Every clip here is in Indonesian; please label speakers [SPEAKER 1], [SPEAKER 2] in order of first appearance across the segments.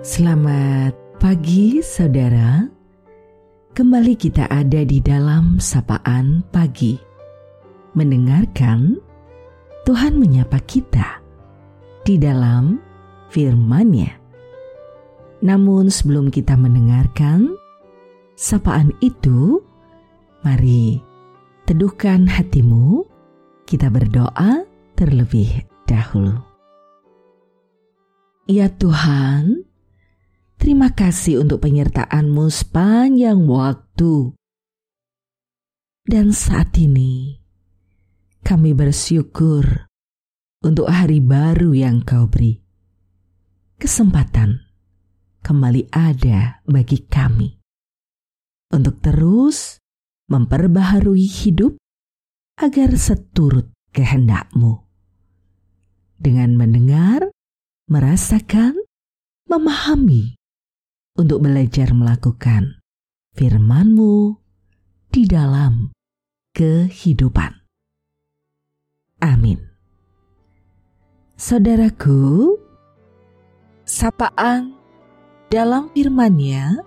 [SPEAKER 1] Selamat pagi, saudara. Kembali kita ada di dalam sapaan pagi, mendengarkan Tuhan menyapa kita di dalam firman-Nya. Namun, sebelum kita mendengarkan sapaan itu, mari teduhkan hatimu. Kita berdoa terlebih dahulu. Ya Tuhan, Terima kasih untuk penyertaan-Mu sepanjang waktu. Dan saat ini, kami bersyukur untuk hari baru yang Kau beri. Kesempatan kembali ada bagi kami untuk terus memperbaharui hidup agar seturut kehendak-Mu. Dengan mendengar, merasakan, memahami, untuk belajar melakukan firman-Mu di dalam kehidupan. Amin. Saudaraku, sapaan dalam firman-Nya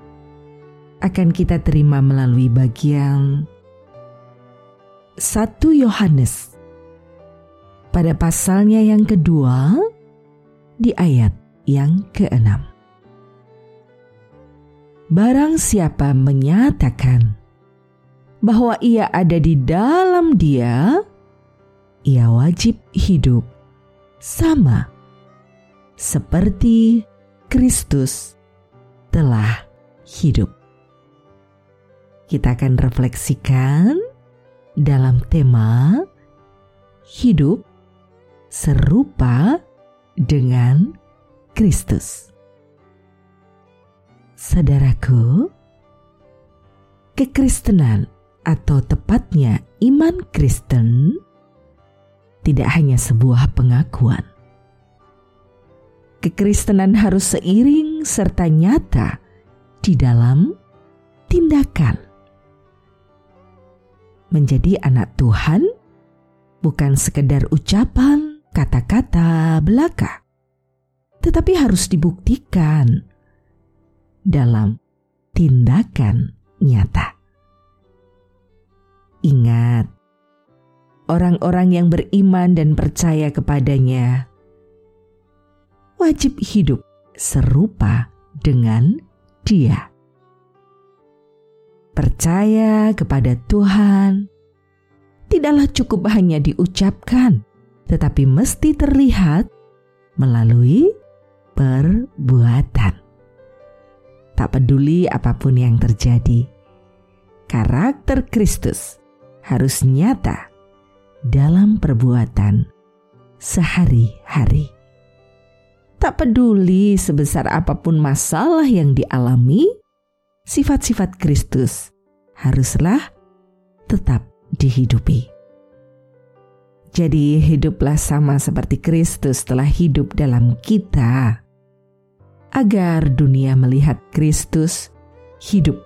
[SPEAKER 1] akan kita terima melalui bagian 1 Yohanes pada pasalnya yang kedua di ayat yang keenam. Barang siapa menyatakan bahwa ia ada di dalam Dia, ia wajib hidup sama seperti Kristus telah hidup. Kita akan refleksikan dalam tema hidup serupa dengan Kristus. Saudaraku, kekristenan atau tepatnya iman Kristen tidak hanya sebuah pengakuan. Kekristenan harus seiring serta nyata di dalam tindakan. Menjadi anak Tuhan bukan sekedar ucapan, kata-kata belaka, tetapi harus dibuktikan dalam tindakan nyata. Ingat, orang-orang yang beriman dan percaya kepadanya wajib hidup serupa dengan Dia. Percaya kepada Tuhan tidaklah cukup hanya diucapkan, tetapi mesti terlihat melalui Peduli apa pun yang terjadi, karakter Kristus harus nyata dalam perbuatan sehari-hari. Tak peduli sebesar apa pun masalah yang dialami, sifat-sifat Kristus haruslah tetap dihidupi. Jadi, hiduplah sama seperti Kristus telah hidup dalam kita agar dunia melihat Kristus hidup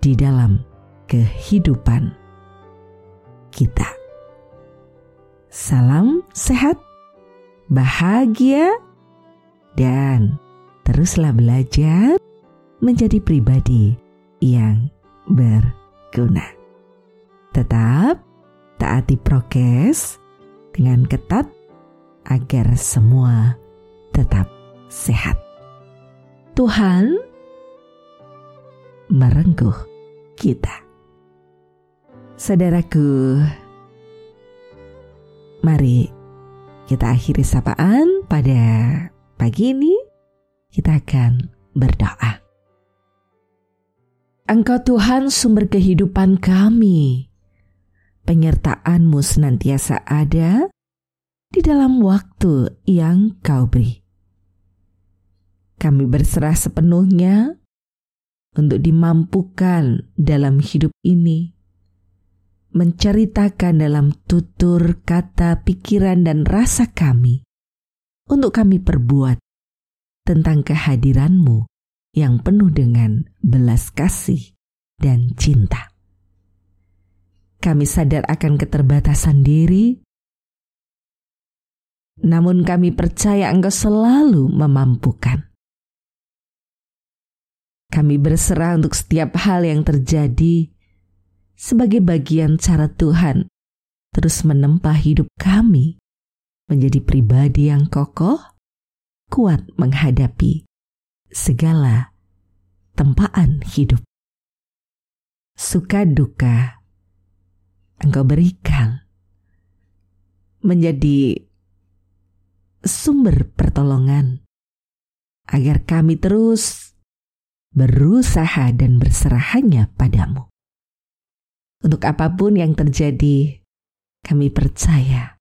[SPEAKER 1] di dalam kehidupan kita. Salam sehat, bahagia, dan teruslah belajar menjadi pribadi yang berguna. Tetap taati prokes dengan ketat agar semua tetap sehat. Tuhan merengkuh kita. Saudaraku, mari kita akhiri sapaan pada pagi ini. Kita akan berdoa. Engkau Tuhan sumber kehidupan kami. Penyertaan-Mu senantiasa ada di dalam waktu yang kau beri. Kami berserah sepenuhnya untuk dimampukan dalam hidup ini, menceritakan dalam tutur kata, pikiran, dan rasa kami untuk kami perbuat tentang kehadiranmu yang penuh dengan belas kasih dan cinta. Kami sadar akan keterbatasan diri, namun kami percaya Engkau selalu memampukan Kami berserah untuk setiap hal yang terjadi sebagai bagian cara Tuhan terus menempa hidup kami menjadi pribadi yang kokoh, kuat menghadapi segala tempaan hidup. Suka duka engkau berikan menjadi sumber pertolongan agar kami terus berusaha dan berserah hanya padamu. Untuk apa pun yang terjadi, kami percaya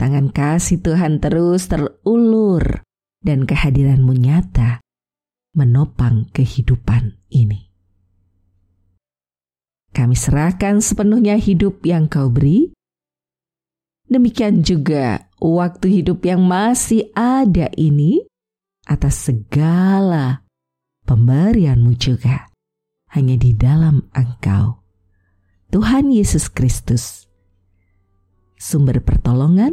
[SPEAKER 1] tangan kasih Tuhan terus terulur dan kehadiranmu nyata menopang kehidupan ini. Kami serahkan sepenuhnya hidup yang kau beri. Demikian juga waktu hidup yang masih ada ini atas segala pemberianmu juga hanya di dalam engkau Tuhan Yesus Kristus, sumber pertolongan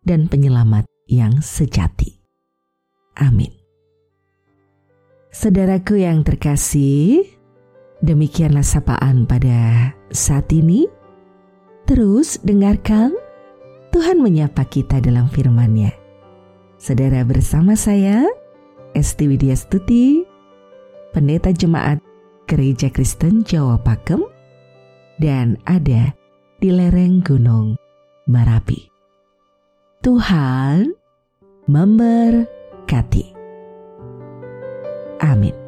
[SPEAKER 1] dan penyelamat yang sejati. Amin. Saudaraku yang terkasih, demikianlah sapaan pada saat ini. Terus dengarkan Tuhan menyapa kita dalam firman-Nya. Saudara bersama saya, Esti Widya Stuti, Pendeta Jemaat Gereja Kristen Jawa Pakem, dan ada di lereng Gunung Merapi. Tuhan memberkati. Amin.